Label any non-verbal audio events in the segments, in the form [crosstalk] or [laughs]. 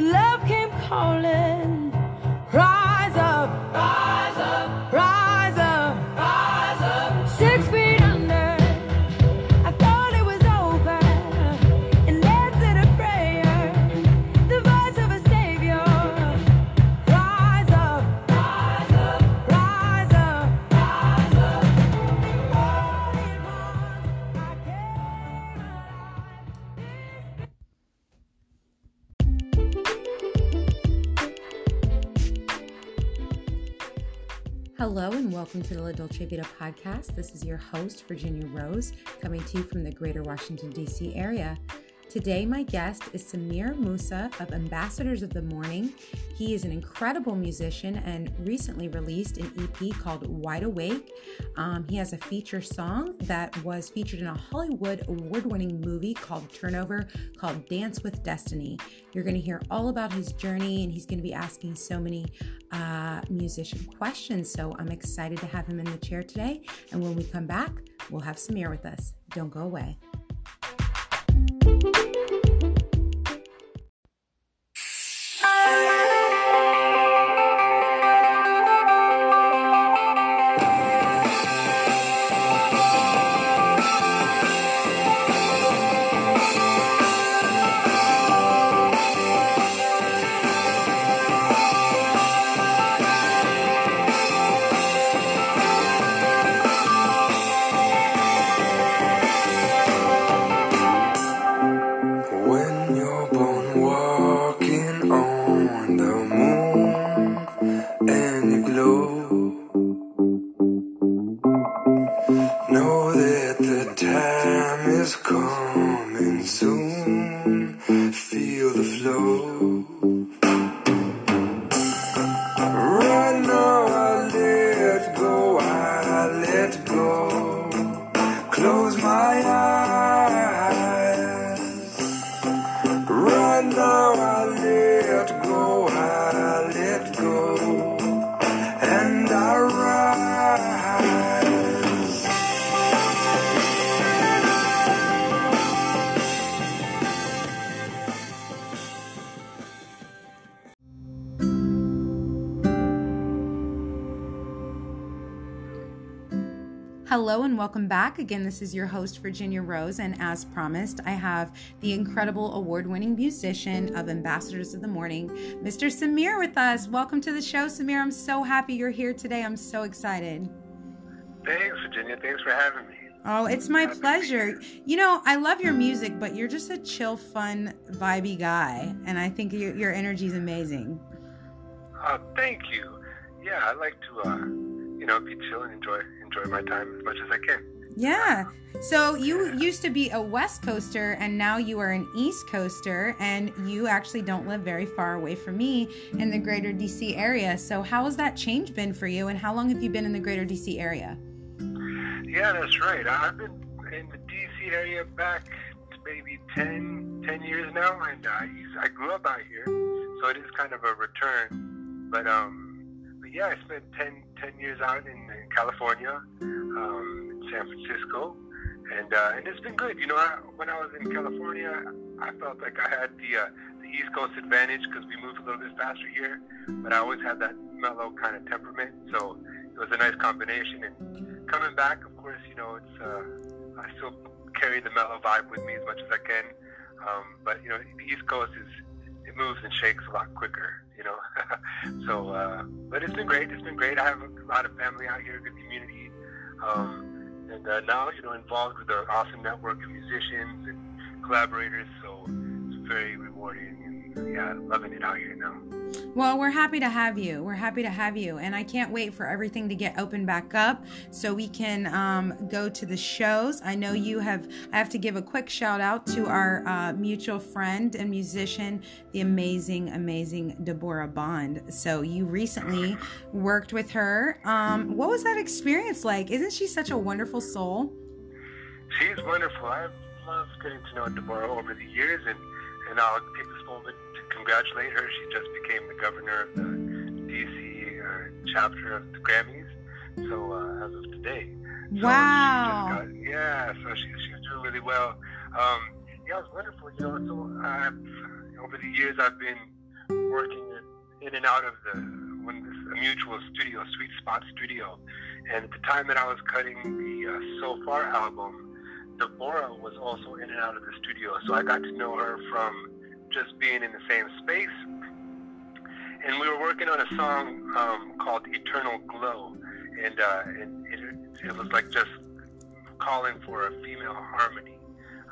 love came calling. Hello and welcome to the La Dolce Vita podcast. This is your host, Virginia Rose, coming to you from the greater Washington, D.C. area. Today, my guest is Samir Moussa of Ambassadors of the Morning. He is an incredible musician and recently released an EP called Wide Awake. Um, he has a feature song that was featured in a Hollywood award winning movie called Turnover called Dance with Destiny. You're going to hear all about his journey, and he's going to be asking so many uh, musician questions. So I'm excited to have him in the chair today. And when we come back, we'll have Samir with us. Don't go away. Welcome back. Again, this is your host, Virginia Rose. And as promised, I have the incredible award winning musician of Ambassadors of the Morning, Mr. Samir, with us. Welcome to the show, Samir. I'm so happy you're here today. I'm so excited. Thanks, Virginia. Thanks for having me. Oh, it's my Happy to be pleasure. You know, I love your music, but you're just a chill, fun, vibey guy. And I think your, your energy is amazing. Uh, thank you. Yeah, I like to, uh, you know, be chill and enjoy enjoy my time as much as I can. Yeah. So you used to be a West Coaster and now you are an East Coaster and you actually don't live very far away from me in the greater DC area. So how has that change been for you and how long have you been in the greater DC area? Yeah, that's right. I've been in the D.C. area back maybe 10, 10 years now, and I I grew up out here, so it is kind of a return. But um, yeah, I spent 10, 10 years out in, in California, um, San Francisco, and uh, and it's been good. You know, I, when I was in California, I felt like I had the uh, the East Coast advantage because we moved a little bit faster here, but I always had that mellow kind of temperament, so it was a nice combination. And coming back, of course, you know, it's uh, I still carry the mellow vibe with me as much as I can. Um, but you know, the East Coast is it moves and shakes a lot quicker, you know. [laughs] so, uh, but it's been great. It's been great. I have a lot of family out here, good community, um, and uh, now you know involved with an awesome network of musicians and collaborators. So it's very rewarding, yeah, loving it out here now. Well, we're happy to have you. We're happy to have you. And I can't wait for everything to get open back up so we can um, go to the shows. I know you have, I have to give a quick shout out to our uh, mutual friend and musician, the amazing, amazing Deborah Bond. So you recently worked with her. Um, what was that experience like? Isn't she such a wonderful soul? She's wonderful. I've loved getting to know Deborah over the years, and, and I'll take this moment to congratulate her. She just became the governor of the DC uh, chapter of the Grammys, so uh, as of today. So Wow. She just got, yeah, so she, she's doing really well. Um, yeah, it was wonderful. You know, so I've, over the years I've been working in and out of the when this a mutual studio, Sweet Spot Studio, and at the time that I was cutting the uh, So Far album, Deborah was also in and out of the studio, so I got to know her from just being in the same space. And we were working on a song um, called Eternal Glow, and uh, it, it, it was like just calling for a female harmony.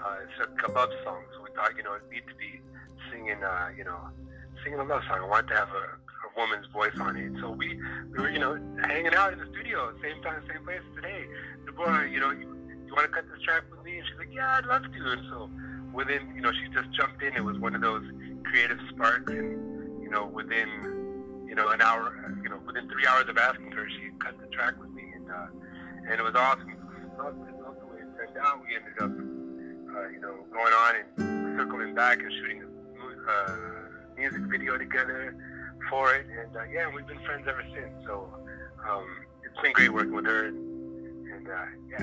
Uh, it's a love song, so we thought, you know, it needed to be singing, uh, you know, singing a love song. I wanted to have a, a woman's voice on it. So we, we were, you know, hanging out in the studio, same time, same place today. Deborah, you know, you, you want to cut this track with me? And she's like, yeah, I'd love to. And so within, you know, she just jumped in. It was one of those creative sparks. And, you know, within, you know, an hour, you know, within three hours of asking her, she cut the track with me. And, uh, and it was awesome. Loved, loved the way it turned out. We ended up, uh, you know, going on and circling back and shooting a uh, music video together for it. And, uh, yeah, we've been friends ever since. So um, it's been great working with her. And, and uh, yeah.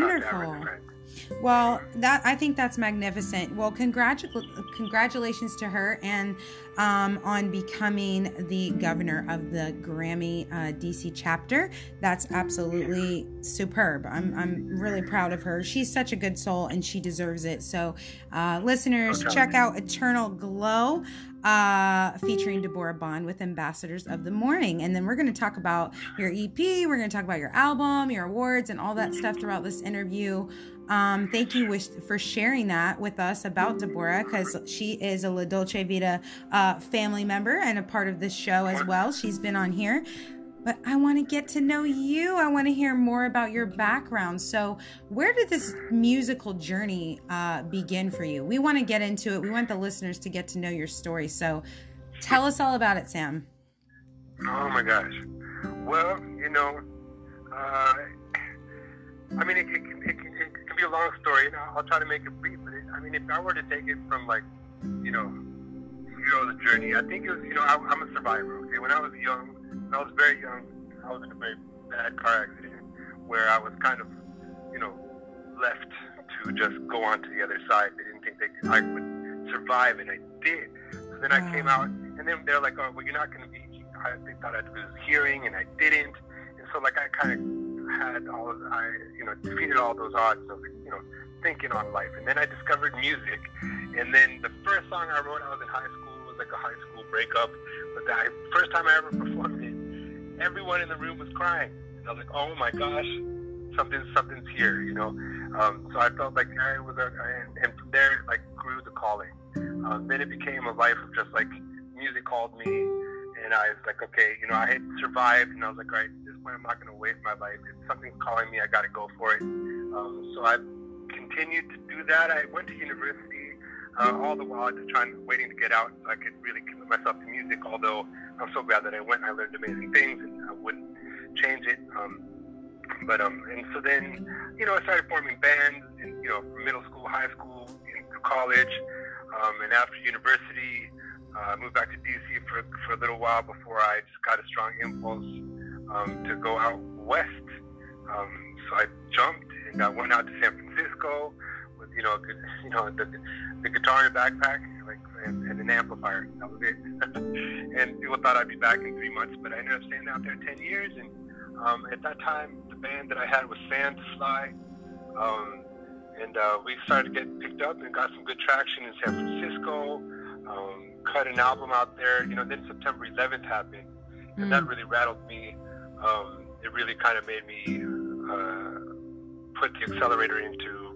proud to have her as a Wonderful. Well, that I think that's magnificent. Well, congratu- congratulations to her and um, on becoming the governor of the Grammy uh, DC chapter. That's absolutely superb. I'm I'm really proud of her. She's such a good soul and she deserves it. So, uh, listeners, Okay. check out Eternal Glow. Uh, featuring Deborah Bond with Ambassadors of the Morning. And then we're going to talk about your EP, we're going to talk about your album, your awards, and all that stuff throughout this interview. Um, thank you wish, for sharing that with us about Deborah because she is a La Dolce Vita uh, family member and a part of this show as well. She's been on here. But I want to get to know you. I want to hear more about your background. So, where did this musical journey uh, begin for you? We want to get into it. We want the listeners to get to know your story. So, tell us all about it, Sam. Oh my gosh. Well, you know, uh, I mean, it, it, it, it be a long story, and I'll, I'll try to make it brief. But it, I mean, if I were to take it from like, you know, you know, the journey, I think it was, you know, I, I'm a survivor. Okay, when I was young, when I was very young, I was in a very bad car accident where I was kind of, you know, left to just go on to the other side. They didn't think they could, I would survive, and I did. So then I mm. came out, and then they're like, "Oh, well, you're not going to be." I, they thought I'd lose hearing, and I didn't. And so, like, I kind of had all, of, I, you know, defeated all those odds of, you know, thinking on life. And then I discovered music, and then the first song I wrote, I was in high school, was like a high school breakup. But the first time I ever [laughs] performed it, everyone in the room was crying. And I was like, "Oh my gosh, something, something's here," you know. Um, so I felt like I was, a, and, and from there, like, grew the calling. Um, then it became a life of just like music called me, and I was like, okay, you know, I had survived, and I was like, all right, point, I'm not going to waste my life. If something's calling me, I got to go for it. Um, so I continued to do that. I went to university, uh, all the while just trying, waiting to get out so I could really commit myself to music. Although I'm so glad that I went. I learned amazing things, and I wouldn't change it. Um, but um, and so then, you know, I started forming bands, in, you know, middle school, high school, into college, um, and after university, uh, I moved back to DC for for a little while before I just got a strong impulse um, to go out west. Um, so I jumped and I went out to San Francisco with you know, a good, [laughs] you know, the the guitar in a backpack, like and, and an amplifier. That was it. [laughs] and people thought I'd be back in three months, but I ended up staying out there ten years. And um, at that time, the band that I had was Sandfly. Um, and uh, we started to get picked up and got some good traction in San Francisco. Um, cut an album out there. You know, then September 11th happened, and that really rattled me. Um, it really kind of made me uh, put the accelerator into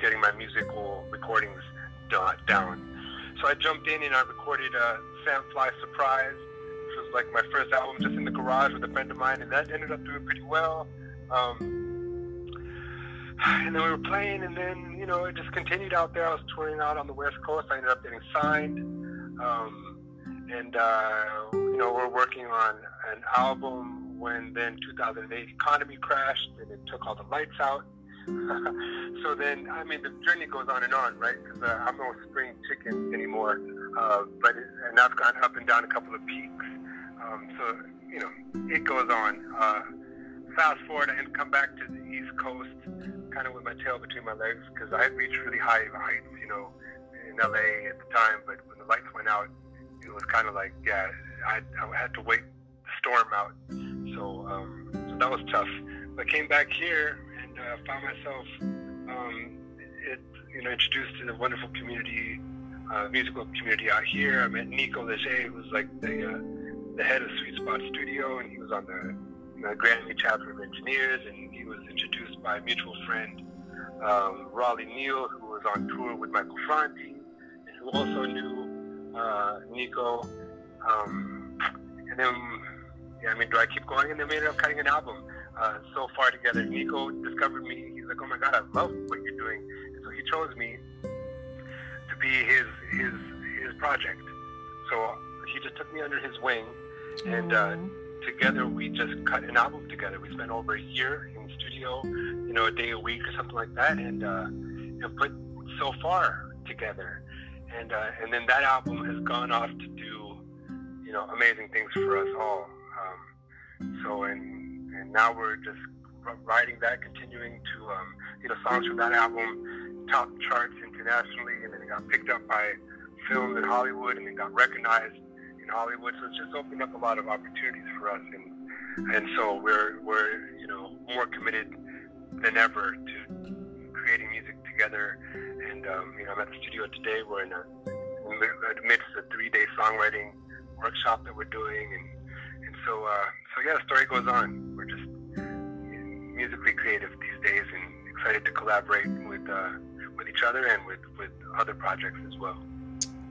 getting my musical recordings do- down. So I jumped in and I recorded uh, Sandfly Surprise, which was like my first album just in the garage with a friend of mine, and that ended up doing pretty well. Um, and then we were playing, and then you know it just continued out there. I was touring out on the West Coast. I ended up getting signed, um, and uh, you know we're working on an album when then 2008 economy crashed and it took all the lights out. [laughs] so then, I mean, the journey goes on and on, right? Because uh, I'm no spring chicken anymore, uh, but it, and I've gone up and down a couple of peaks. Um, so you know, it goes on. Uh, fast forward and come back to the East Coast, kind of with my tail between my legs, because I had reached really high heights, you know, in LA at the time. But when the lights went out, it was kind of like, yeah, I, I had to wait the storm out. So, um, so that was tough. But came back here and uh, found myself, um, it, you know, introduced to the wonderful community, uh, musical community out here. I met Nico Leger, who was like the uh, the head of Sweet Spot Studio, and he was on the, the Grammy chapter of engineers, and he was introduced by a mutual friend, um, Raleigh Neal, who was on tour with Michael Franti, and who also knew uh, Nico. Um, and then, I mean, do I keep going? And then we ended up cutting an album. Uh, so far together, Nico discovered me. He's like, "Oh my God, I love what you're doing." And so he chose me to be his his his project. So he just took me under his wing, and uh, together we just cut an album together. We spent over a year in the studio, you know, a day a week or something like that, and uh, and put so far together. And uh, and then that album has gone off to do, you know, amazing things for us all. Um, so and and now we're just writing that, continuing to, um, you know, songs from that album top charts internationally, and then it got picked up by films in Hollywood, and it got recognized in Hollywood. So it's just opened up a lot of opportunities for us, and and so we're we're you know more committed than ever to creating music together. And um, you know, I'm at the studio today. We're in a amidst a three-day songwriting workshop that we're doing, and so uh, so yeah, the story goes on. We're just musically creative these days, and excited to collaborate with uh, with each other and with with other projects as well.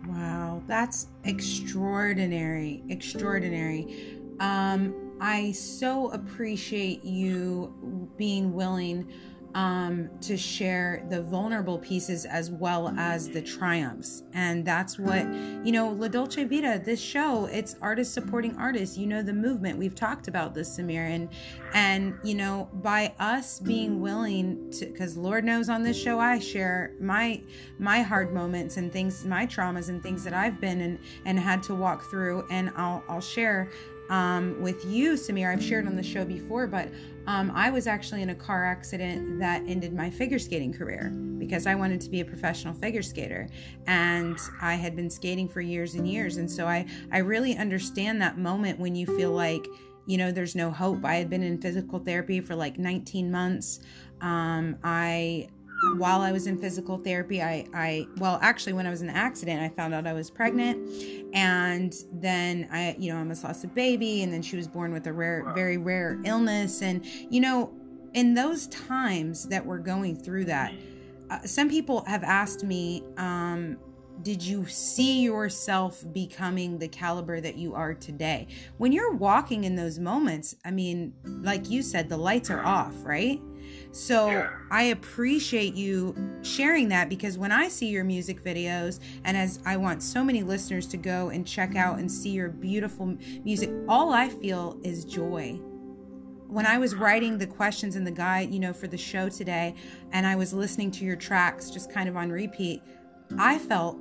Wow, that's extraordinary, extraordinary. Um, I so appreciate you being willing um, to share the vulnerable pieces as well as the triumphs. And that's what, you know, La Dolce Vita, this show, it's artists supporting artists. You know, the movement. We've talked about this, Samir. And, and you know, by us being willing to, because Lord knows on this show, I share my, my hard moments and things, my traumas and things that I've been and, and had to walk through. And I'll, I'll share um, with you, Samir. I've shared on the show before, but um, I was actually in a car accident that ended my figure skating career because I wanted to be a professional figure skater, and I had been skating for years and years, and so I I really understand that moment when you feel like you know there's no hope. I had been in physical therapy for like 19 months. Um, I while I was in physical therapy, I, I, well, actually, when I was in the accident, I found out I was pregnant. And then I, you know, I almost lost a baby. And then she was born with a rare, very rare illness. And, you know, in those times that we're going through that, uh, some people have asked me, um, did you see yourself becoming the caliber that you are today? When you're walking in those moments, I mean, like you said, the lights are off, right? So Yeah. I appreciate you sharing that because when I see your music videos, and as I want so many listeners to go and check out and see your beautiful music, all I feel is joy. When I was writing the questions in the guide, you know, for the show today, and I was listening to your tracks just kind of on repeat, I felt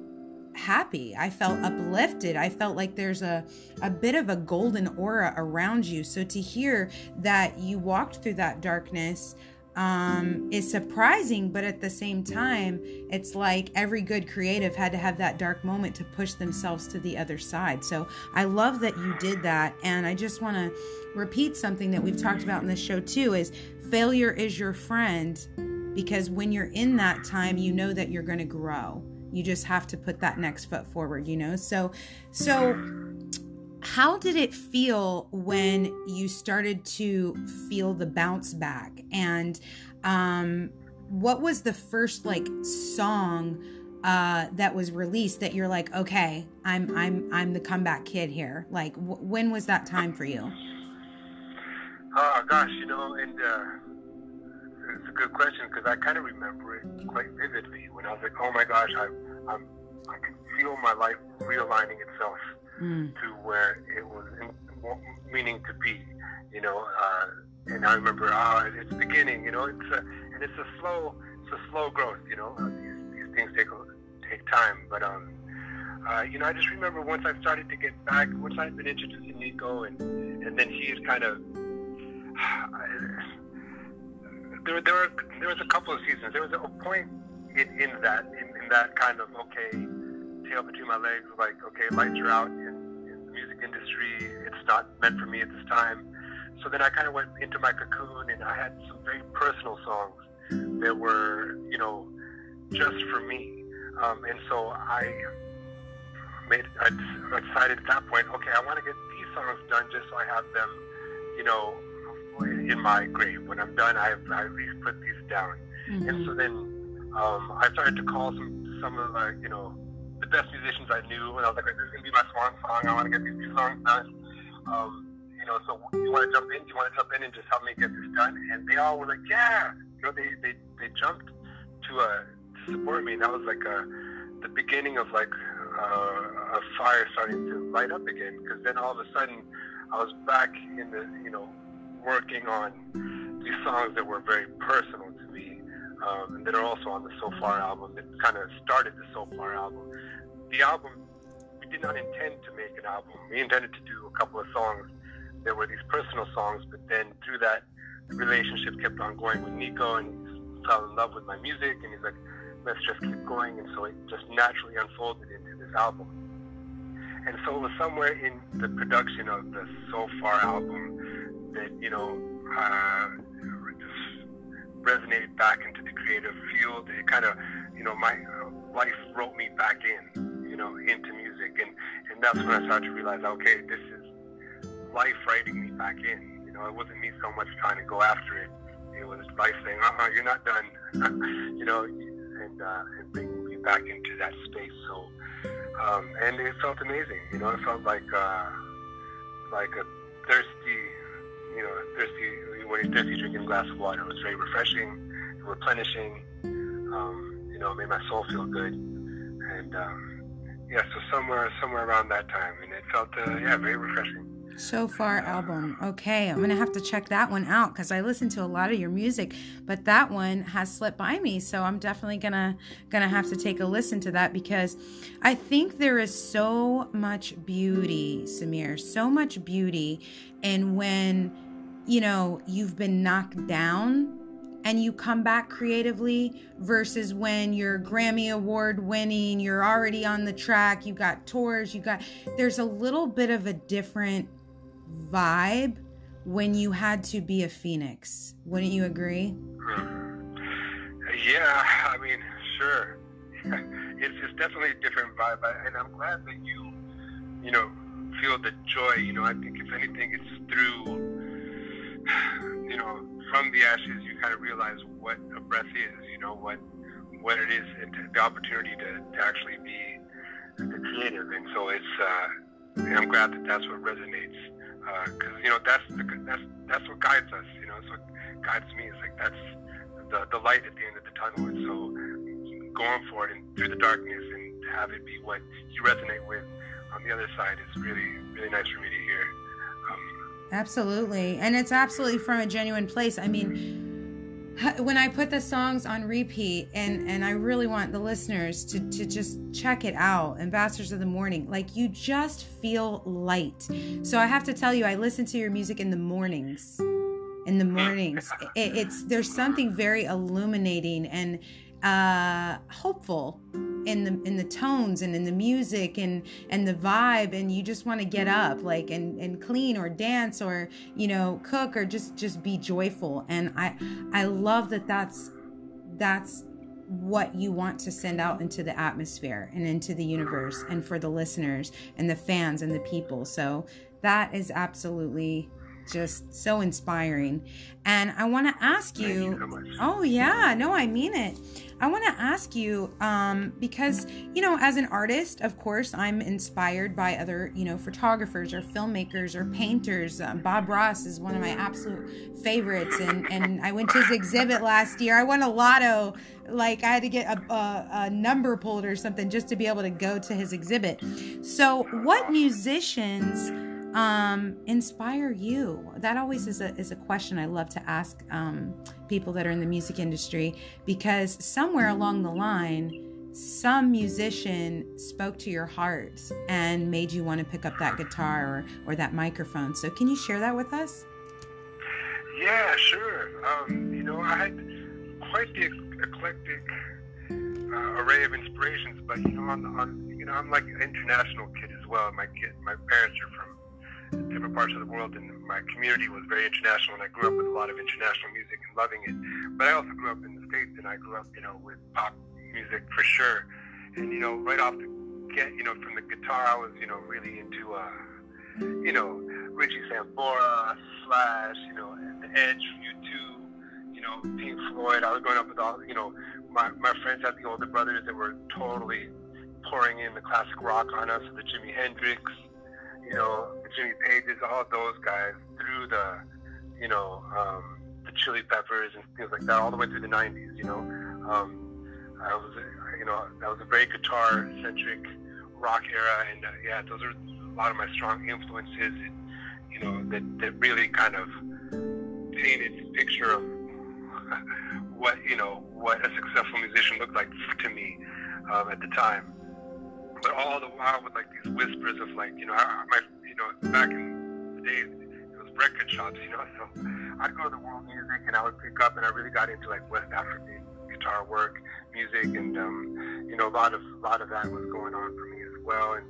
happy. I felt uplifted. I felt like there's a, a bit of a golden aura around you. So to hear that you walked through that darkness um, is surprising, but at the same time, it's like every good creative had to have that dark moment to push themselves to the other side. So I love that you did that. And I just want to repeat something that we've talked about in this show too is failure is your friend because when you're in that time, you know that you're going to grow. You just have to put that next foot forward, you know? So, so how did it feel when you started to feel the bounce back? And um what was the first like song uh that was released that you're like okay i'm i'm i'm the comeback kid here. Like when was that time for you? Oh gosh, you know, and uh, it's a good question because I kind of remember it quite vividly when I was like, "Oh my gosh, I, I'm, I can feel my life realigning itself Mm. to where it was in, meaning to be." You know, uh, and I remember, ah, it's beginning. You know, it's a, and it's a slow, it's a slow growth. You know, uh, these, these things take take time, but um, uh, you know, I just remember once I started to get back, once I'd been introduced to Nico, and and then he had kind of [sighs] there, there were there was a couple of seasons. There was a point in, in that in, in that kind of okay tail between my legs, like okay lights are out, and industry. It's not meant for me at this time. So then I kind of went into my cocoon, and I had some very personal songs that were, you know, just for me. Um, and so I made, I decided at that point, okay, I want to get these songs done just so I have them, you know, in my grave. When I'm done, I, I at least put these down. And so then um, I started to call some some of the you know the best musicians I knew, and I was like, "This is gonna be my swan song. I want to get these two songs done." Um, you know, so you want to jump in? You want to jump in and just help me get this done? And they all were like, "Yeah!" You know, they they, they jumped to uh, support me, and that was like uh, the beginning of like uh, a fire starting to light up again. Because then all of a sudden, I was back in the you know working on these songs that were very personal to me um, that are also on the So Far album that kind of started the So Far album. The album, we did not intend to make an album. We intended to do a couple of songs that were these personal songs, but then through that, the relationship kept on going with Nico and fell in love with my music and he's like, let's just keep going. And so it just naturally unfolded into this album. And so it was somewhere in the production of the So Far album that, you know, uh, resonated back into the creative field. It kind of, you know, my uh, life wrote me back in, you know, into music. And, and that's when I started to realize, okay, this is life writing me back in. You know, it wasn't me so much trying to go after it. It was life saying, uh-uh, you're not done, [laughs] you know, and, uh, and bringing me back into that space. So, um, and it felt amazing. You know, it felt like, uh, like a thirsty, you know, thirsty, when you're thirsty, drinking a glass of water. It was very refreshing, replenishing, um, you know, it made my soul feel good. And, um, yeah, so somewhere, somewhere around that time. And it felt, uh, yeah, very refreshing. So far album. Okay, I'm gonna have to check that one out because I listen to a lot of your music, but that one has slipped by me. So I'm definitely gonna gonna have to take a listen to that because I think there is so much beauty, Samir, so much beauty, and when you know you've been knocked down and you come back creatively versus when you're Grammy award winning, you're already on the track, you got tours, you got there's a little bit of a different vibe when you had to be a phoenix. Wouldn't you agree? Yeah, I mean, sure. [laughs] it's, it's definitely a different vibe, and I'm glad that you, you know, feel the joy. You know, I think if anything, it's through, [sighs] you know, from the ashes, you kind of realize what a breath is. You know, what what it is, and the opportunity to, to actually be creative. And so it's, uh, I'm glad that that's what resonates, because you know that's the, that's that's what guides us. You know, it's what guides me. It's like that's the, the light at the end of the tunnel. And so going for it and through the darkness and have it be what you resonate with on the other side is really, really nice for me to hear. Absolutely. And it's absolutely from a genuine place. I mean, when I put the songs on repeat and and I really want the listeners to to just check it out Ambassadors of the Morning like you just feel light. So I have to tell you I listen to your music in the mornings. In the mornings. [laughs] It, it's there's something very illuminating and uh hopeful in the in the tones and in the music and and the vibe and you just want to get up like and and clean or dance or you know cook or just just be joyful and i i love that that's that's what you want to send out into the atmosphere and into the universe and for the listeners and the fans and the people so that is absolutely just so inspiring and i want to ask you you so much. Oh yeah, no, I mean it. I want to ask you um, because you know, as an artist, of course, I'm inspired by other you know photographers or filmmakers or painters. Um, Bob Ross is one of my absolute favorites, and and I went to his exhibit last year. I won a lotto. Like I had to get a, a, a number pulled or something just to be able to go to his exhibit. So, what musicians? Um, inspire you? That always is a, is a question I love to ask um, people that are in the music industry because somewhere along the line, some musician spoke to your heart and made you want to pick up that guitar or, or that microphone. So, can you share that with us? Yeah, sure. Um, you know, I had quite the eclectic uh, array of inspirations. But you know, on, on you know, I'm like an international kid as well. My kid, my parents are from different parts of the world, and my community was very international, and I grew up with a lot of international music and loving it. But I also grew up in the states, and I grew up, you know, with pop music for sure. And you know, right off the get, you know, from the guitar, I was, you know, really into, uh, you know, Richie Sambora, Slash, you know, The Edge, U2, you know, Pink Floyd. I was growing up with all, you know, my my friends had the older brothers that were totally pouring in the classic rock on us, the Jimi Hendrix, you know, the Jimmy Pages, all those guys through the, you know, um, the Chili Peppers and things like that, all the way through the '90s. You know, um, I was, you know, that was a very guitar-centric rock era, and uh, yeah, those are a lot of my strong influences. You know, that that really kind of painted a picture of [laughs] what you know what a successful musician looked like to me um, at the time but all the while with like these whispers of like you know I, my you know back in the days it was record shops you know so I'd go to the world music and I would pick up and I really got into like West African guitar work music and um, you know a lot of a lot of that was going on for me as well. And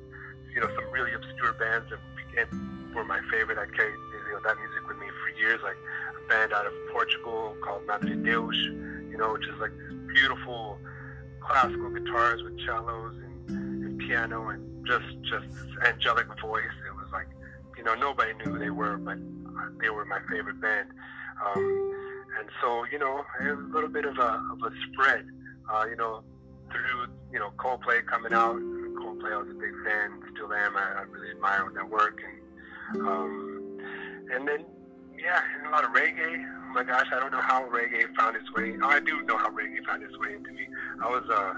you know some really obscure bands that became, were my favorite. I carried you know that music with me for years like a band out of Portugal called Madredeus you know which is like beautiful classical guitars with cellos and piano and just just angelic voice. It was like, you know, nobody knew who they were, but they were my favorite band. Um, and so, you know, a little bit of a, of a spread, uh, you know, through, you know, Coldplay coming out. Coldplay, I was a big fan, still am. I, I really admire their work. And, um, and then, yeah, and a lot of reggae. Oh my gosh, I don't know how reggae found its way. Oh, I do know how reggae found its way into me. I was uh,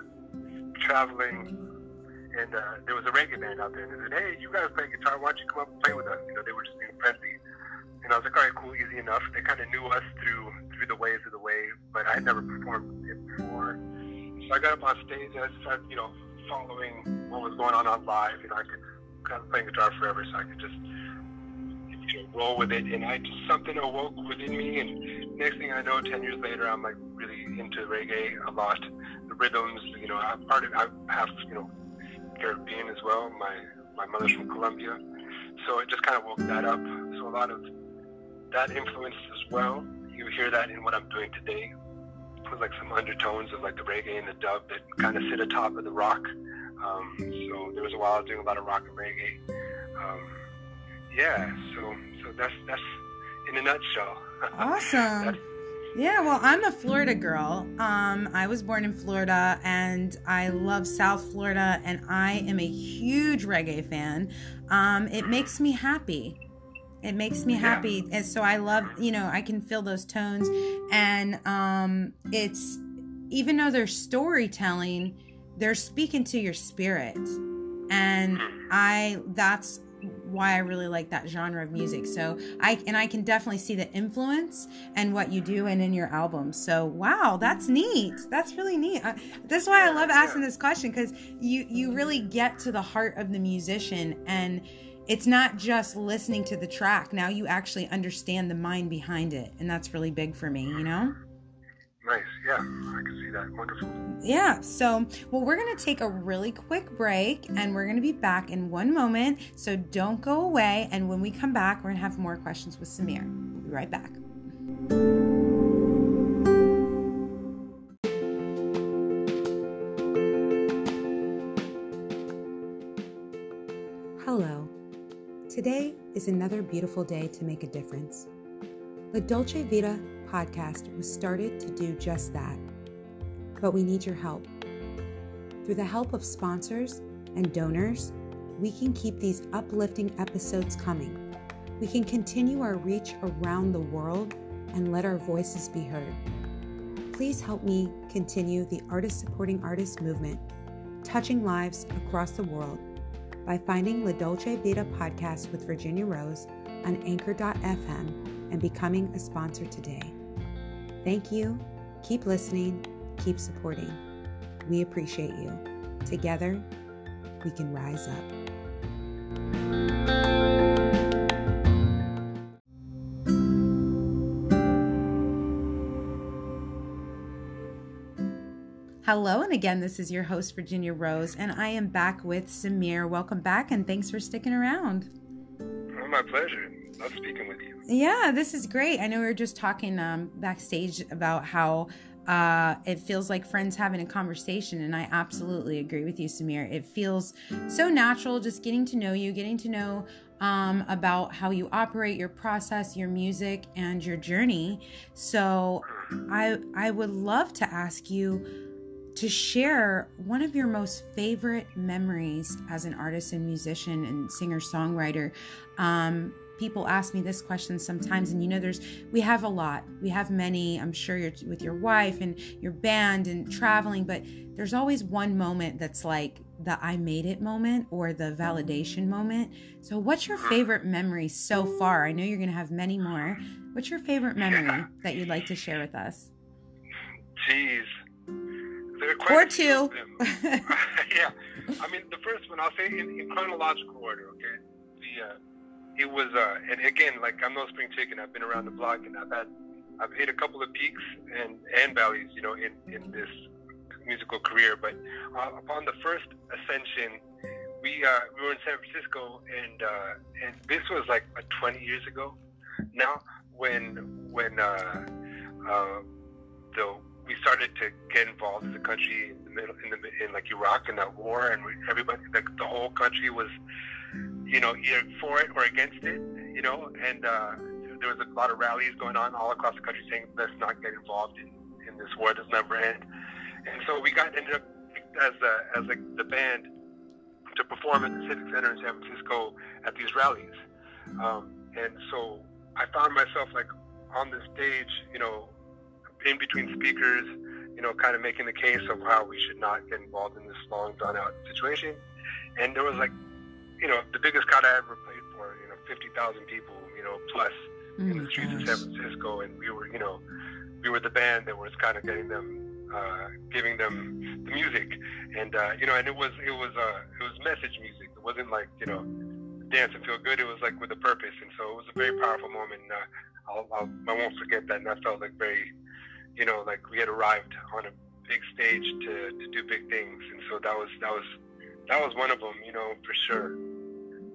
traveling and uh, there was a reggae band out there, and they said, "Hey, you guys play guitar? Why don't you come up and play with us?" You know, they were just being friendly, and I was like, "All right, cool, easy enough." They kind of knew us through through the waves of the wave, but I had never performed it before. So I got up on stage and I started, you know, following what was going on on live. You know, I could kind of playing guitar forever, so I could just you know, roll with it. And I just something awoke within me, and next thing I know, ten years later, I'm like really into reggae a lot. The rhythms, you know, I'm part of. I have, you know Caribbean as well. My my mother's from Colombia, so it just kind of woke that up. So a lot of that influence as well. You hear that in what I'm doing today. With like some undertones of like the reggae and the dub that kind of sit atop of the rock. Um, so there was a while I was doing a lot of rock and reggae. Um, yeah, so so that's that's in a nutshell. [laughs] Awesome. Yeah, well, I'm a Florida girl. Um, I was born in Florida and I love South Florida, and I am a huge reggae fan. Um, it makes me happy. It makes me happy. And so I love, you know, I can feel those tones. And um, it's, even though they're storytelling, they're speaking to your spirit. And I, that's why I really like that genre of music. So I and I can definitely see the influence and what you do and in your album. So wow, that's neat. That's really neat. Uh, that's why I love asking this question because you you really get to the heart of the musician and it's not just listening to the track. Now you actually understand the mind behind it, and that's really big for me. You know. Nice. Yeah, I can see that. Wonderful. Yeah. So, well, we're going to take a really quick break and we're going to be back in one moment. So don't go away. And when we come back, we're going to have more questions with Samir. We'll be right back. Hello. Today is another beautiful day to make a difference. La Dolce Vita podcast was started to do just that. But we need your help. Through the help of sponsors and donors, we can keep these uplifting episodes coming. We can continue our reach around the world and let our voices be heard. Please help me continue the artist supporting artists movement, touching lives across the world by finding La Dolce Vita podcast with Virginia Rose on anchor.fm and becoming a sponsor today. Thank you. Keep listening. Keep supporting. We appreciate you. Together, we can rise up. Hello, and again, this is your host, Virginia Rose, and I am back with Samir. Welcome back, and thanks for sticking around. My pleasure. Love speaking with you. Yeah, this is great. I know we were just talking um, backstage about how uh, it feels like friends having a conversation, and I absolutely agree with you, Samir. It feels so natural just getting to know you, getting to know um, about how you operate, your process, your music, and your journey. So, I I would love to ask you to share one of your most favorite memories as an artist and musician and singer songwriter. Um, people ask me this question sometimes and you know there's we have a lot we have many i'm sure you're with your wife and your band and traveling but there's always one moment that's like the i made it moment or the validation moment so what's your favorite memory so far i know you're going to have many more what's your favorite memory that you'd like to share with us Jeez. There are quite Or two. [laughs] yeah. I mean, the first one, I'll say in, in chronological order, okay? The, uh, it was, uh, and again, like, I'm no spring chicken. I've been around the block and I've had, I've hit a couple of peaks and, and valleys, you know, in, in this musical career. But uh, upon the first ascension, we, uh, we were in San Francisco and, uh, and this was like uh, 20 years ago now when, when, uh, uh, the we started to get involved as a country in the middle in the in like Iraq in that war, and we, everybody the, the whole country was, you know, either for it or against it, you know, and uh, there was a lot of rallies going on all across the country saying let's not get involved in, in this war. That's never end, and so we got ended up as a, as like the band to perform at the Civic Center in San Francisco at these rallies, um, and so I found myself like on the stage, you know, in between speakers, you know, kind of making the case of how we should not get involved in this long, drawn out situation. And there was like, you know, the biggest crowd I ever played for, you know, 50,000 people, you know, plus Oh in the streets of. San Francisco. And we were, you know, we were the band that was kind of getting them, uh, giving them the music. And, uh, you know, and it was, it was, uh, it was message music. It wasn't like, you know, dance and feel good. It was like with a purpose. And so it was a very powerful moment. And, uh, I'll, I'll, I won't forget that. And that felt like very, you know, like we had arrived on a big stage to, to do big things. And so that was, that was, that was one of them, you know, for sure.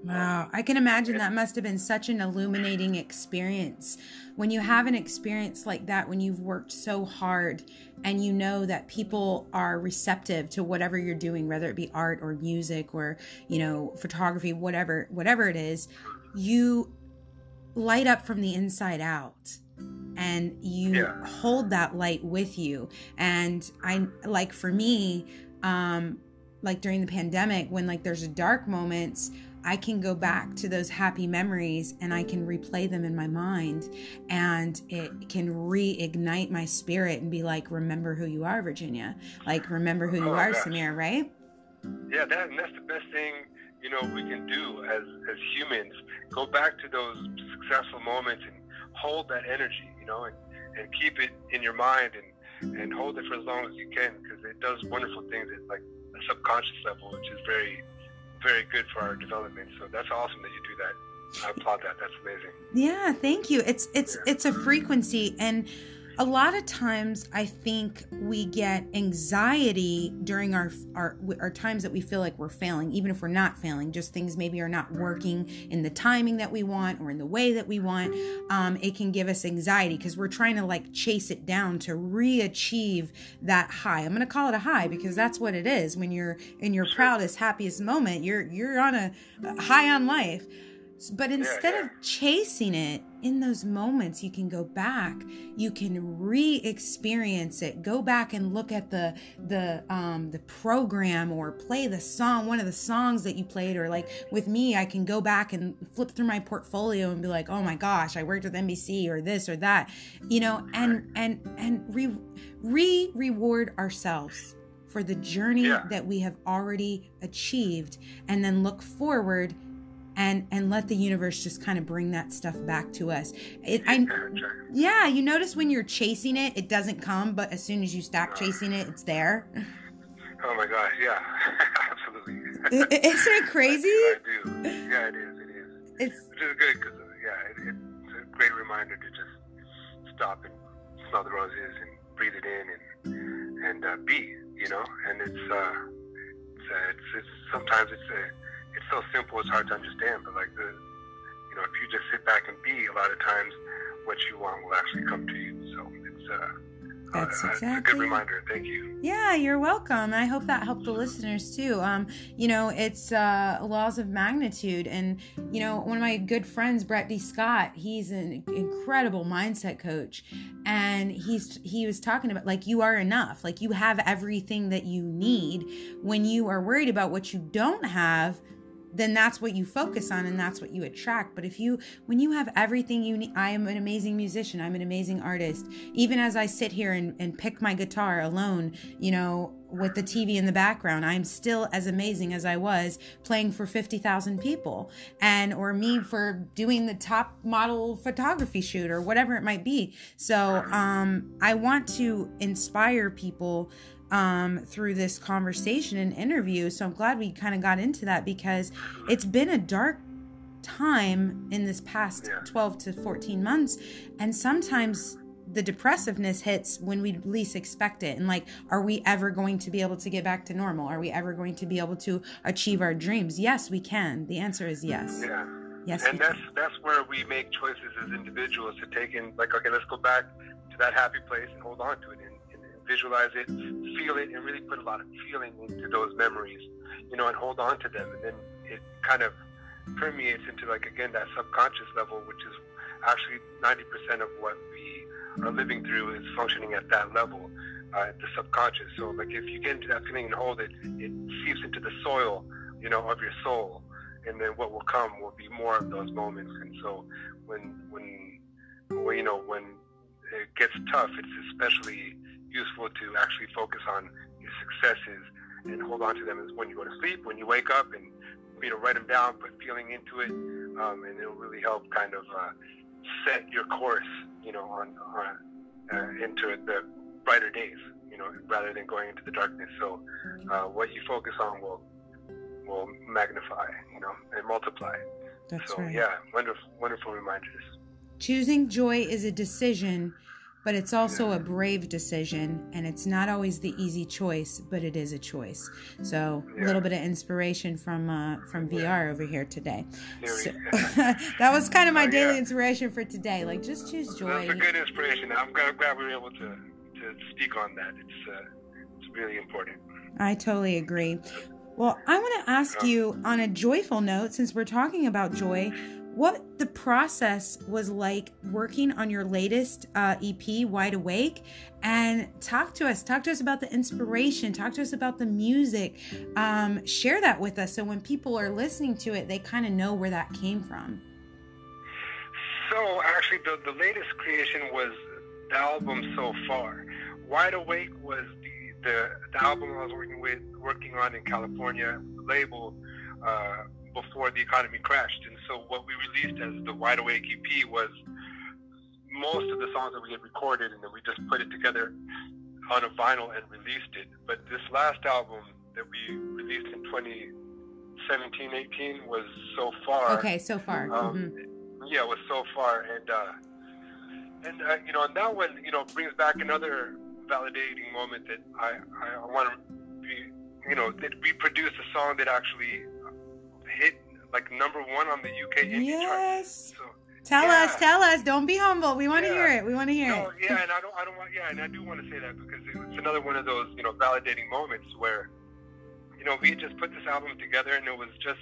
Wow, I can imagine that must have been such an illuminating experience. When you have an experience like that, when you've worked so hard and you know that people are receptive to whatever you're doing, whether it be art or music or, you know, photography, whatever, whatever it is, you light up from the inside out and you Yeah. hold that light with you. And I like for me, um, like during the pandemic, when like there's dark moments, I can go back to those happy memories and I can replay them in my mind and it can reignite my spirit and be like, remember who you are, Virginia. Like, remember who oh, you Oh, are, gosh. Samir, right? Yeah, that, and that's the best thing, you know, we can do as, as humans. Go back to those successful moments and hold that energy, you know, and, and keep it in your mind and, and hold it for as long as you can because it does wonderful things at like a subconscious level, which is very, very good for our development. So that's awesome that you do that. I applaud that. That's amazing. Yeah, thank you. It's it's it's a frequency and a lot of times I think we get anxiety during our our our times that we feel like we're failing, even if we're not failing, just things maybe are not working in the timing that we want or in the way that we want. Um, it can give us anxiety because we're trying to like chase it down to re-achieve that high. I'm gonna call it a high because that's what it is. When you're in your proudest, happiest moment, you're you're on a, a high on life. But instead yeah. of chasing it in those moments, you can go back. You can re-experience it. Go back and look at the the um, the program or play the song, one of the songs that you played. Or like with me, I can go back and flip through my portfolio and be like, oh my gosh, I worked with NBC or this or that, you know, and and and re re reward ourselves for the journey Yeah. that we have already achieved, and then look forward and and let the universe just kind of bring that stuff back to us. It, I yeah, you notice when you're chasing it, it doesn't come, but as soon as you stop chasing it, it's there. Oh my gosh, yeah, [laughs] absolutely. I- I- Isn't it [laughs] crazy? I do. Yeah, it is. It is. It's Which is good because yeah, it, it's a great reminder to just stop and smell the roses and breathe it in and and uh, be you know, and it's uh, it's, uh, it's, it's sometimes it's uh, it's so simple it's hard to understand, but like the you know if you just sit back and be, a lot of times what you want will actually come to you. So it's uh, That's uh, it's a exactly- good reminder. Thank you. Yeah, you're welcome. I hope that helped the listeners too. Um, you know, it's uh, laws of magnitude, and you know, one of my good friends, Brett D. Scott, he's an incredible mindset coach, and he's he was talking about like you are enough, like you have everything that you need. When you are worried about what you don't have, then that's what you focus on and that's what you attract. But if you, when you have everything you need, I am an amazing musician, I'm an amazing artist. Even as I sit here and, and pick my guitar alone, you know, with the TV in the background, I'm still as amazing as I was playing for 50,000 people and, or me for doing the top model photography shoot or whatever it might be. So, um, I want to inspire people um, through this conversation and interview. So I'm glad we kind of got into that because it's been a dark time in this past Yeah. 12 to 14 months. And sometimes the depressiveness hits when we least expect it. And like, are we ever going to be able to get back to normal? Are we ever going to be able to achieve our dreams? Yes, we can. The answer is yes. Yeah. Yes, and we that's can. that's where we make choices as individuals to take in like okay let's go back to that happy place and hold on to it and visualize it feel it and really put a lot of feeling into those memories you know and hold on to them. And then it kind of permeates into like again that subconscious level which is actually 90% of what we are living through is functioning at that level uh, the subconscious. So like if you get into that feeling and hold it it seeps into the soil you know of your soul. And then what will come will be more of those moments. And so when when, when you know when it gets tough, it's especially useful to actually focus on your successes and hold on to them. Is when you go to sleep, when you wake up, and you know write them down, put feeling into it, um, and it'll really help kind of uh, set your course, you know, on, on uh, into the brighter days. You know, rather than going into the darkness. So uh, what you focus on will will magnify, you know, and multiply. That's so right. yeah, wonderful, wonderful reminders. Choosing joy is a decision, but it's also a brave decision, and it's not always the easy choice, but it is a choice. So a little bit of inspiration from uh, from VR over here today. So, [laughs] that was kind of my Oh, daily yeah. inspiration for today. Like just choose joy. That's a good inspiration. I'm glad, I'm glad we were able to to speak on that. It's uh, it's really important. I totally agree. Well, I want to ask you on a joyful note, since we're talking about joy, what the process was like working on your latest uh, EP, Wide Awake, and talk to us. Talk to us about the inspiration. Talk to us about the music. Um, share that with us so when people are listening to it, they kind of know where that came from. So actually, the the latest creation was the album so far. Wide Awake was the the, the album I was working with working on in California label uh, before the economy crashed, and so what we released as the Wide Awake EP was most of the songs that we had recorded, and then we just put it together on a vinyl and released it. But this last album that we released in 2017, 18 was so far. Okay, so far. Um, Mhm. yeah, it was so far, and uh, and uh, you know, and that one, you know, brings back another validating moment that I I, I want to be, you know, that we produced a song that actually hit like number one on the UK indie chart. Yes. So Tell Yeah. us, tell us. Don't be humble. We want to Yeah. hear it. We want to hear no, it. yeah, and I don't, I don't want, yeah, and I do want to say that because it's another one of those, you know, validating moments where, you know, we had just put this album together and it was just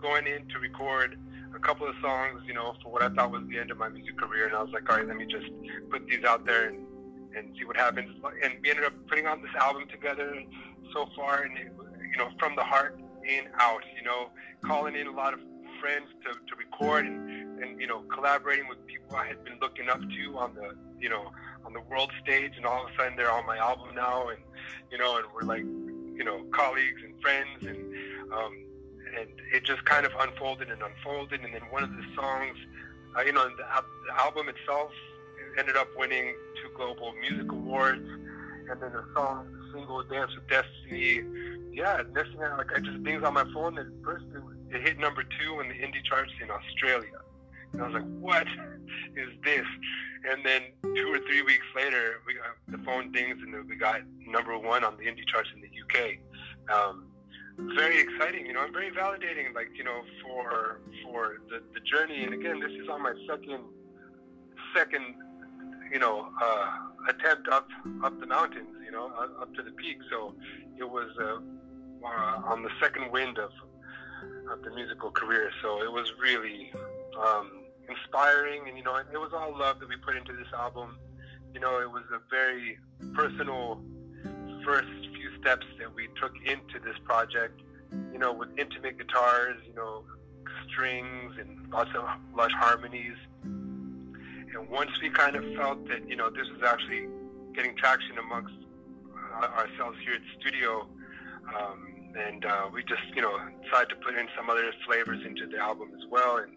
going in to record a couple of songs, you know, for what I thought was the end of my music career, and I was like, all right, let me just put these out there and and see what happens. And we ended up putting on this album together so far, and it, you know, from the heart in out, you know, calling in a lot of friends to, to record and, and you know collaborating with people I had been looking up to on the you know on the world stage. And all of a sudden they're on my album now. And you know and we're like you know colleagues and friends. And um, and it just kind of unfolded and unfolded. And then one of the songs uh, you know the, the album itself ended up winning two global music awards and then the song the single Dance with Destiny yeah thing like I just things on my phone and first it, it hit number two in the indie charts in Australia And I was like, what [laughs] is this? And then two or three weeks later, we got, the phone dings and we got number one on the indie charts in the UK. Um, very exciting, you know, and very validating, like you know, for for the, the journey. And again, this is on my second second, you know, uh, attempt up up the mountains, you know, uh, up to the peak. So it was uh, uh, on the second wind of of the musical career. So it was really um, inspiring, and you know, it was all love that we put into this album. You know, it was a very personal first few steps that we took into this project. You know, with intimate guitars, you know, strings and lots of lush harmonies. And once we kind of felt that, you know, this was actually getting traction amongst uh, ourselves here at the studio, um, and uh, we just, you know, decided to put in some other flavors into the album as well. And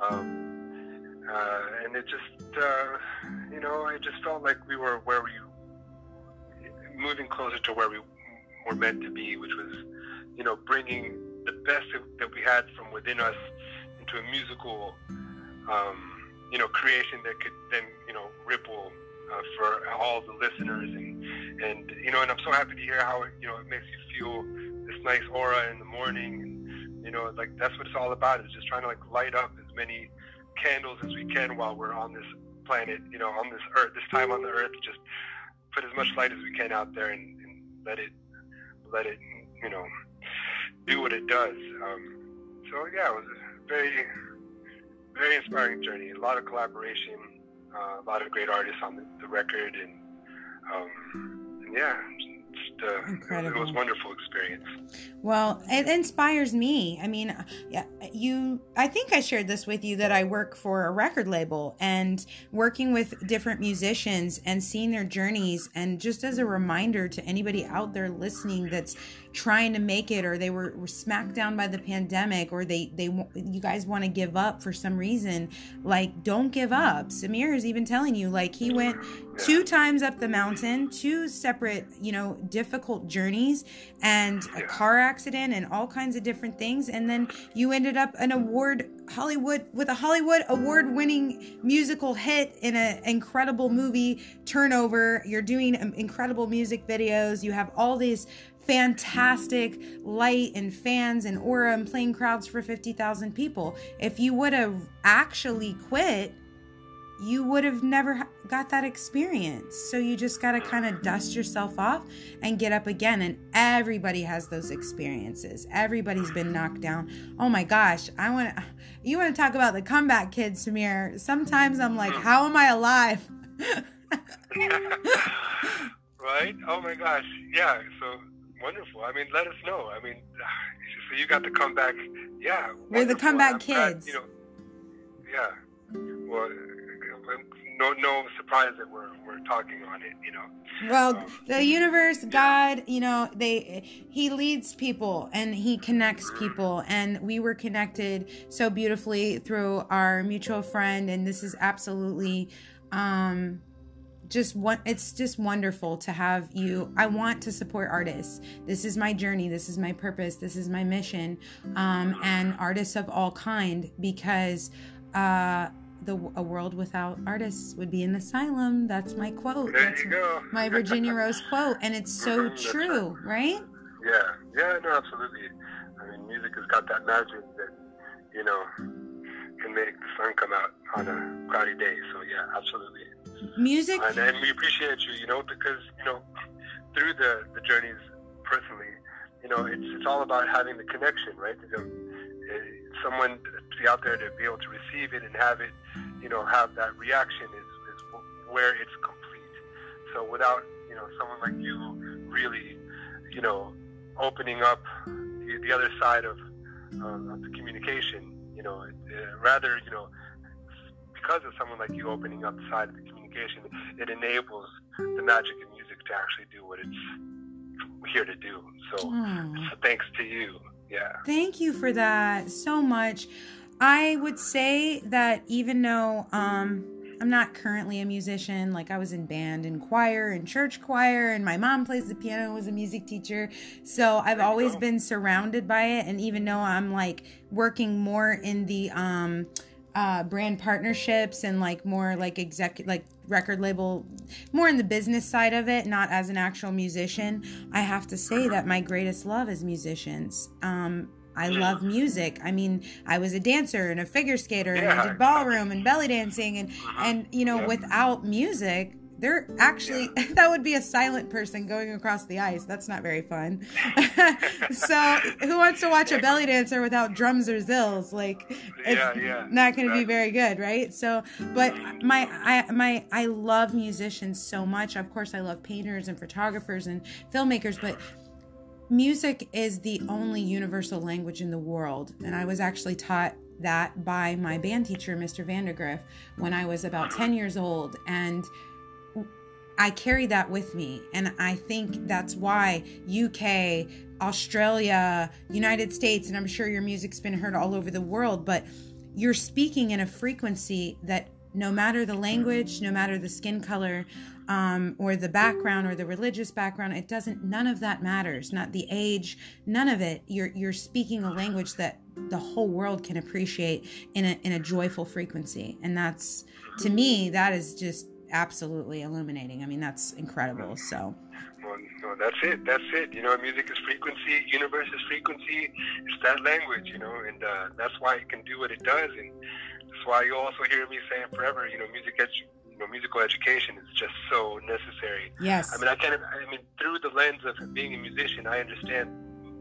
um, uh, and it just, uh, you know, I just felt like we were where we moving closer to where we were meant to be, which was, you know, bringing the best that we had from within us into a musical, um, you know, creation that could then, you know, ripple uh, for all the listeners and and you know, and I'm so happy to hear how you know it makes you feel this nice aura in the morning. And, you know, like that's what it's all about is just trying to like light up as many candles as we can while we're on this planet, you know, on this earth, this time on the earth, just put as much light as we can out there and, and let it, let it, you know, do what it does. Um, so yeah, it was a very, very inspiring journey. A lot of collaboration, uh, a lot of great artists on the, the record, and, um, and yeah, just, uh, Incredible. It was a wonderful experience. Well, it inspires me. I mean, yeah, you I think I shared this with you that I work for a record label and working with different musicians and seeing their journeys and just as a reminder to anybody out there listening that's trying to make it or they were, were smacked down by the pandemic or they they you guys want to give up for some reason, like don't give up. Samir is even telling you like he went two times up the mountain, two separate, you know, difficult journeys and a car accident and all kinds of different things and then you ended up an award Hollywood with a Hollywood award winning musical hit in an incredible movie turnover. You're doing um, incredible music videos. You have all these fantastic light and fans and aura and playing crowds for 50,000 people. If you would have actually quit, you would have never got that experience. So you just got to kind of dust yourself off and get up again. And everybody has those experiences. Everybody's been knocked down. Oh my gosh, I want to. You want to talk about the comeback kid, Samir? Sometimes I'm like, how am I alive? [laughs] [laughs] right? Oh my gosh, yeah. So wonderful. I mean, let us know. I mean, [sighs] so you got the comeback. Yeah, We're the comeback I'm glad, kids. you know, yeah. Well, no, no surprise that we're we're talking on it. You know. Well, the universe, God, you know, they he leads people and he connects people and we were connected so beautifully through our mutual friend and this is absolutely um just one it's just wonderful to have you. I want to support artists. This is my journey. This is my purpose. This is my mission um, and artists of all kind because uh, the a world without artists would be an asylum. That's my quote. There that's you go. my virginia rose quote and it's so Mhm, true right? Yeah, yeah, no, absolutely. I mean, music has got that magic that you know can make the sun come out on a cloudy day. So yeah, absolutely. Music and, and we appreciate you, you know, because you know, through the the journeys personally, you know, it's it's all about having the connection, right? You know, eh, someone to be out there to be able to receive it and have it, you know, have that reaction is is where it's complete. So without you know someone like you really, you know, opening up the, the other side of uh, of the communication, you know, uh, rather you know because of someone like you opening up the side of the communication, it enables the magic of music to actually do what it's here to do. So, Aw. so thanks to you. Yeah. Thank you for that so much. I would say that even though um, I'm not currently a musician, like I was in band and choir and church choir, and my mom plays the piano, was a music teacher. So I've always been surrounded by it. And even though I'm like working more in the um, uh, brand partnerships and like more like exec like record label more in the business side of it not as an actual musician. I have to say that my greatest love is musicians. Um, I love music. I mean, I was a dancer and a figure skater and I did ballroom and belly dancing and and you know, Yeah. without music, there actually [laughs] that would be a silent person going across the ice. That's not very fun. [laughs] so, who wants to watch a belly dancer without drums or zills? Like it's Yeah, yeah, not going to be very good, right? So, but my I my I love musicians so much. Of course, I love painters and photographers and filmmakers, but music is the only universal language in the world. And I was actually taught that by my band teacher, Mr. Vandergriff, when I was about 10 years old. And I carry that with me. And I think that's why UK, Australia, United States, and I'm sure your music's been heard all over the world, but you're speaking in a frequency that no matter the language, no matter the skin color, um, or the background or the religious background, it doesn't. None of that matters. Not the age. None of it. You're you're speaking a language that the whole world can appreciate in a in a joyful frequency, and that's to me that is just absolutely illuminating. I mean, that's incredible. So Well, no, that's it. That's it. You know, music is frequency. Universe is frequency. It's that language, you know, and uh, that's why it can do what it does, and that's why you also hear me saying forever. You know, music edu- you know, musical education is just so necessary. yes, I mean, I can't. I mean, through the lens of being a musician, I understand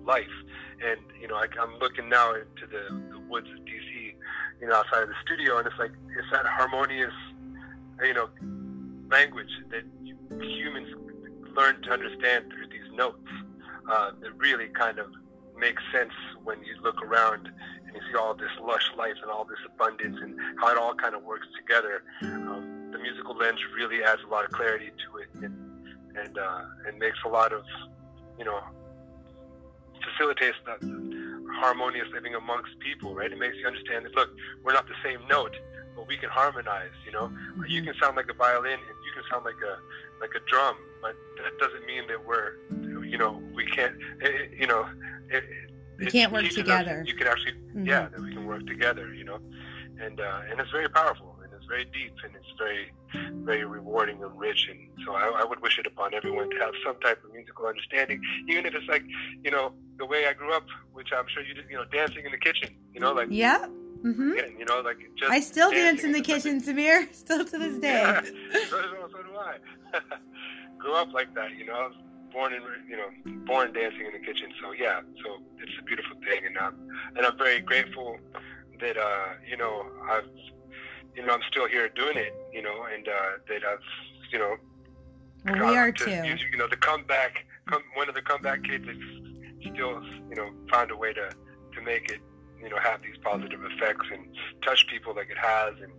life, and you know, I, I'm looking now into the, the woods of DC, you know, outside of the studio, and it's like it's that harmonious, you know, language that humans learn to understand through these notes. Uh, that really kind of makes sense when you look around and you see all this lush life and all this abundance and how it all kind of works together. Um, the musical lens really adds a lot of clarity to it and and uh, and makes a lot of you know facilitates that harmonious living amongst people, right? It makes you understand that look, we're not the same note, but we can harmonize. You know, you can sound like a violin and you can sound like a like a drum, but that doesn't mean that we're you know we can't it, it- you know it, We can't work teaches us together. You can actually Mhm. yeah that we can work together. You know, and uh, and it's very powerful very deep and it's very very rewarding and rich and so I, I would wish it upon everyone to have some type of musical understanding even if it's like you know the way I grew up which I'm sure you did you know dancing in the kitchen you know like yeah. Mm-hmm. yeah, you know like just I still dance in the is something- kitchen, Samir. [laughs] Still to this day. yeah, so, so, do I [laughs] grew up like that you know I was born in you know born dancing in the kitchen so yeah so it's a beautiful thing and I'm and I'm very grateful that uh you know I've you know I'm still here doing it you know and uh that I've you know Well, we are to, too. You know, the comeback, come, one of the comeback kids is still, you know, found a way to, to make it, you know, have these positive effects and touch people like it has. And,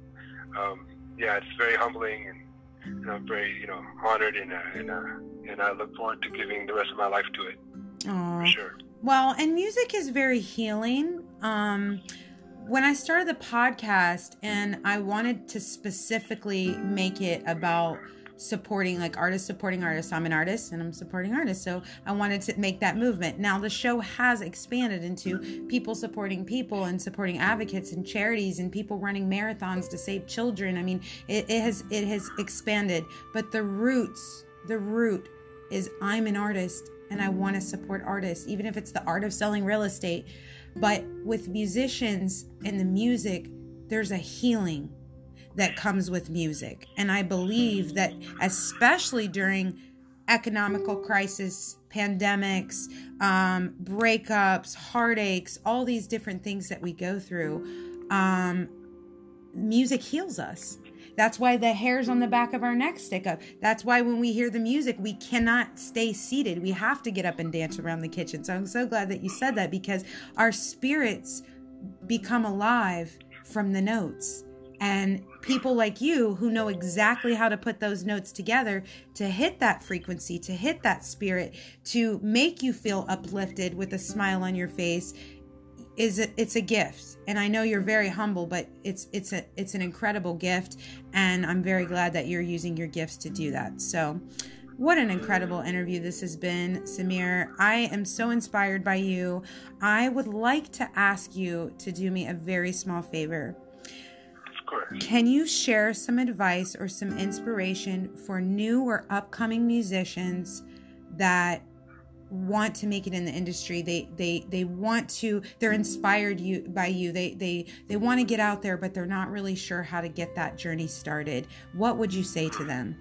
um, yeah, it's very humbling and, and I'm very, you know, honored and, uh, and, uh, and I look forward to giving the rest of my life to it Aw. for sure. Well, and music is very healing. Um, when I started the podcast and I wanted to specifically make it about supporting like artists supporting artists i'm an artist and i'm supporting artists so i wanted to make that movement. Now the show has expanded into people supporting people and supporting advocates and charities and people running marathons to save children. I mean it, it has it has expanded but the roots the root is i'm an artist and i want to support artists even if it's the art of selling real estate but with musicians and the music there's a healing that comes with music. And I believe that, especially during economical crisis, pandemics, um, breakups, heartaches, all these different things that we go through, um, music heals us. That's why the hairs on the back of our neck stick up. That's why when we hear the music, we cannot stay seated. We have to get up and dance around the kitchen. So I'm so glad that you said that because our spirits become alive from the notes. And people like you who know exactly how to put those notes together to hit that frequency, to hit that spirit, to make you feel uplifted with a smile on your face is a, it's a gift. And I know you're very humble, but it's it's a it's an incredible gift and I'm very glad that you're using your gifts to do that. So what an incredible interview this has been, Samir. I am so inspired by you. I would like to ask you to do me a very small favor. course. Can you share some advice or some inspiration for new or upcoming musicians that want to make it in the industry? They they they want to they're inspired you by you. They they they want to get out there but they're not really sure how to get that journey started. What would you say to them?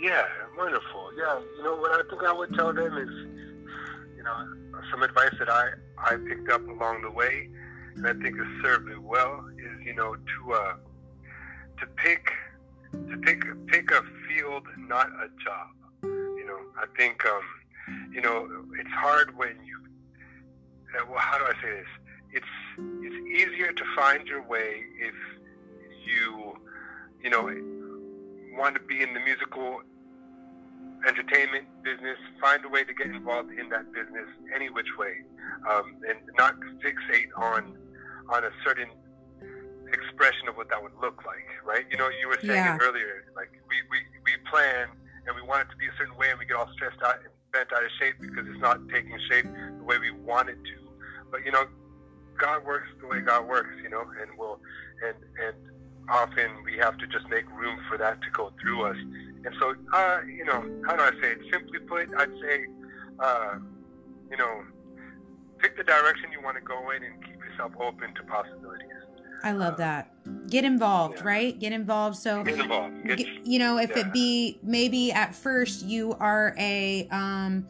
Yeah, wonderful. Yeah, you know what I think I would tell them is, you know, some advice that I I picked up along the way, and I think has served me well is you know to uh to pick to pick pick a field, not a job. I think um you know it's hard when you. Uh, well, how do I say this? It's it's easier to find your way if you you know want to be in the musical entertainment business, find a way to get involved in that business any which way, um, and not fixate on on a certain expression of what that would look like, right? You know, you were saying Yeah. it earlier, like we, we, we plan and we want it to be a certain way and we get all stressed out and bent out of shape because it's not taking shape the way we want it to. But you know, God works the way God works, you know, and we'll and and often we have to just make room for that to go through us. And so, uh, you know, how do I say it? Simply put, I'd say, uh, you know, pick the direction you want to go in and keep yourself open to possibilities. I love that. Get involved, Yeah. right? Get involved. So Get involved. Get, you know if yeah. it be maybe at first you are a um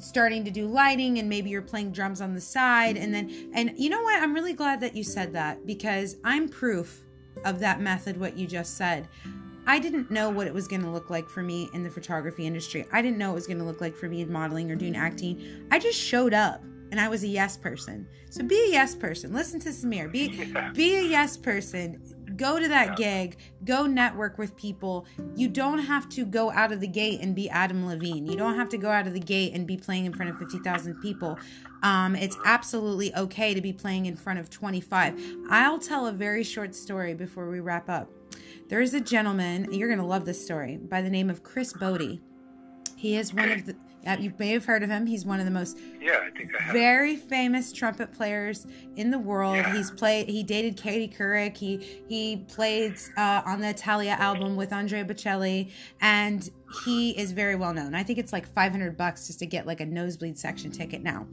starting to do lighting and maybe you're playing drums on the side and then and you know what i'm really glad that you said that because i'm proof of that method what you just said i didn't know what it was going to look like for me in the photography industry i didn't know it was going to look like for me in modeling or doing acting i just showed up and i was a yes person. So be a yes person. Listen to samir. Be Yeah. [laughs] be a yes person. Go to that gig. Go network with people. You don't have to go out of the gate and be adam levine. You don't have to go out of the gate and be playing in front of 50000 people. Um, it's absolutely okay to be playing in front of 25 i'll tell a very short story before we wrap up. There's a gentleman you're going to love this story by the name of chris Botti. He is one of the you may have heard of him he's one of the most yeah, I think I have. very famous trumpet players in the world. Yeah. He's played. He dated Katie Couric. He he played uh, on the Italia album with Andrea Bocelli, and he is very well known. I think it's like five hundred bucks just to get like a nosebleed section ticket. Now,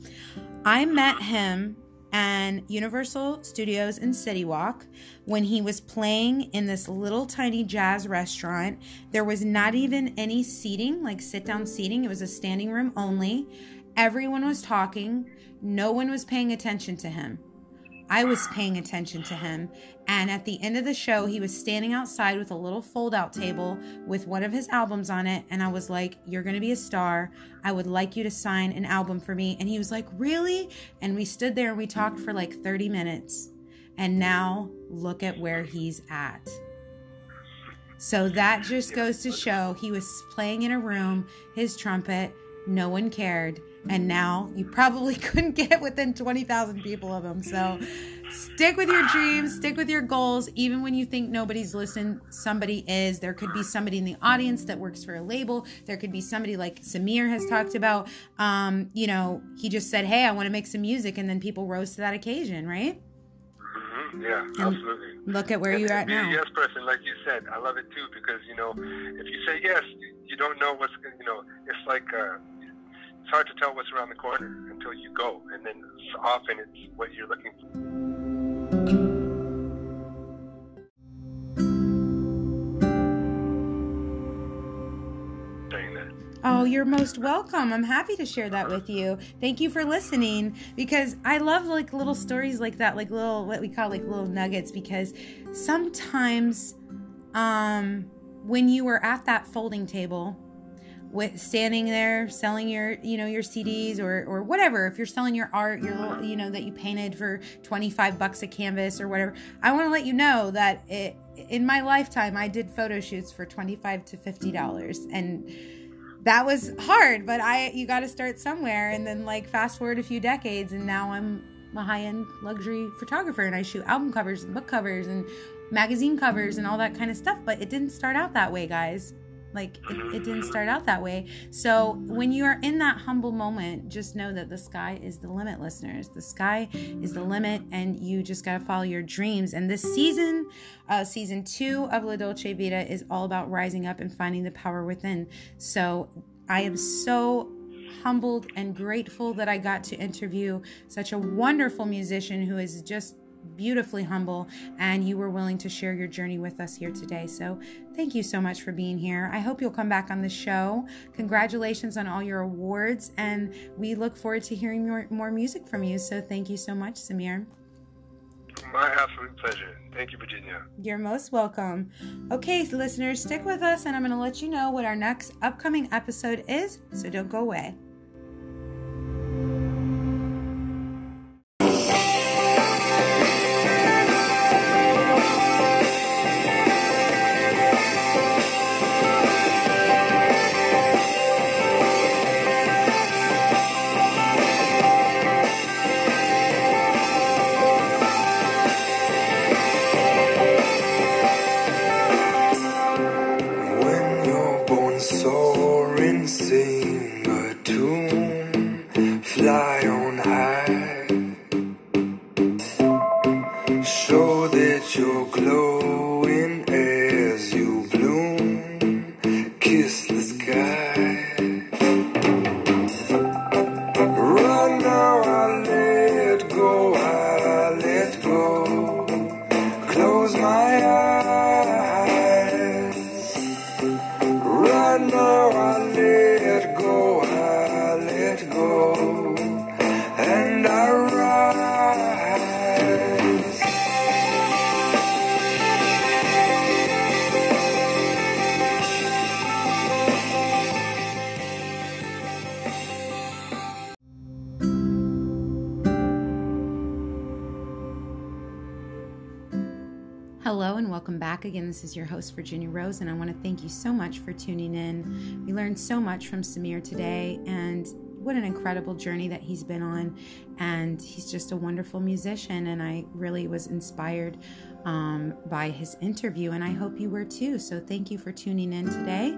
I met him and Universal Studios in City Walk when he was playing in this little tiny jazz restaurant. There was not even any seating, like sit down seating. It was a standing room only. Everyone was talking. No one was paying attention to him. I was paying attention to him. And at the end of the show, he was standing outside with a little fold out table with one of his albums on it. And I was like, You're going to be a star. I would like you to sign an album for me. And he was like, Really? And we stood there and we talked for like 30 minutes. And now look at where he's at. So that just goes to show he was playing in a room, his trumpet, no one cared. And now you probably [laughs] couldn't get within 20,000 people of them. So stick with your dreams, stick with your goals. Even when you think nobody's listening, somebody is. There could be somebody in the audience that works for a label. There could be somebody like Samir has talked about. Um, you know, he just said, Hey, I want to make some music. And then people rose to that occasion, right? hmm Yeah, absolutely. Look at where And- you're at now. yes person, like you said. I love it too because you know, if you say yes, you- you don't know what's you know. It's like uh, it's hard to tell what's around the corner until you go, and then often it's what you're looking for. Oh, you're most welcome. I'm happy to share that with you. Thank you for listening because I love like little stories like that, like little what we call like little nuggets because sometimes um when you were at that folding table with standing there selling your you know your CDs or or whatever. If you're selling your art your you know that you painted for 25 bucks a canvas or whatever I want to let you know that it, in my lifetime I did photo shoots for 25 to 50 dollars. And that was hard but I you got to start somewhere. And then like fast forward a few decades and now I'm a high-end luxury photographer and I shoot album covers and book covers and magazine covers and all that kind of stuff. But it didn't start out that way guys Like it, it didn't start out that way. So when you are in that humble moment, just know that the sky is the limit, listeners. The sky is the limit, and you just got to follow your dreams. And this season, uh, season two of La Dolce Vita, is all about rising up and finding the power within. So I am so humbled and grateful that I got to interview such a wonderful musician who is just beautifully humble and you were willing to share your journey with us here today. So, thank you so much for being here. I hope you'll come back on the show. Congratulations on all your awards and we look forward to hearing more, more music from you. So, thank you so much, Samir. My absolute pleasure. Thank you, Virginia. You're most welcome. Okay, listeners, stick with us and I'm going to let you know what our next upcoming episode is. So, don't go away. Hello and welcome back again. This is your host, Virginia Rose, and I want to thank you so much for tuning in. We learned so much from Samir today, and what an incredible journey that he's been on. And he's just a wonderful musician, and I really was inspired um, by his interview, and I hope you were too. So, thank you for tuning in today.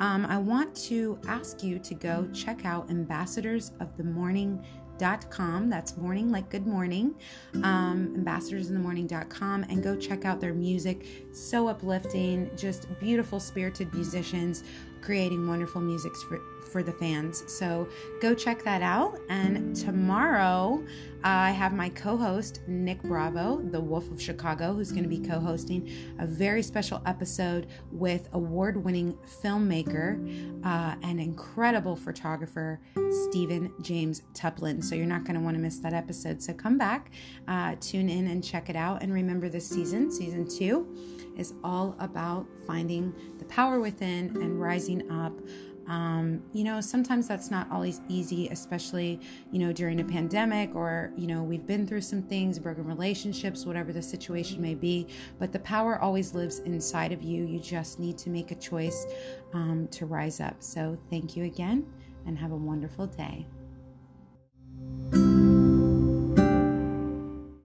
Um, I want to ask you to go check out Ambassadors of the Morning that's morning like good morning. Um, ambassadorsinthemorning.com and go check out their music. So uplifting. Just beautiful spirited musicians creating wonderful music for, for the fans. So go check that out. And tomorrow i have my co-host nick bravo the wolf of chicago who's going to be co-hosting a very special episode with award-winning filmmaker uh, and incredible photographer stephen james tuplin. So you're not going to want to miss that episode. So come back uh, tune in and check it out. And remember this season season two is all about finding power within and rising up. Um, you know sometimes that's not always easy especially you know during a pandemic or you know we've been through some things broken relationships whatever the situation may be but the power always lives inside of you. You just need to make a choice um, to rise up. So thank you again and have a wonderful day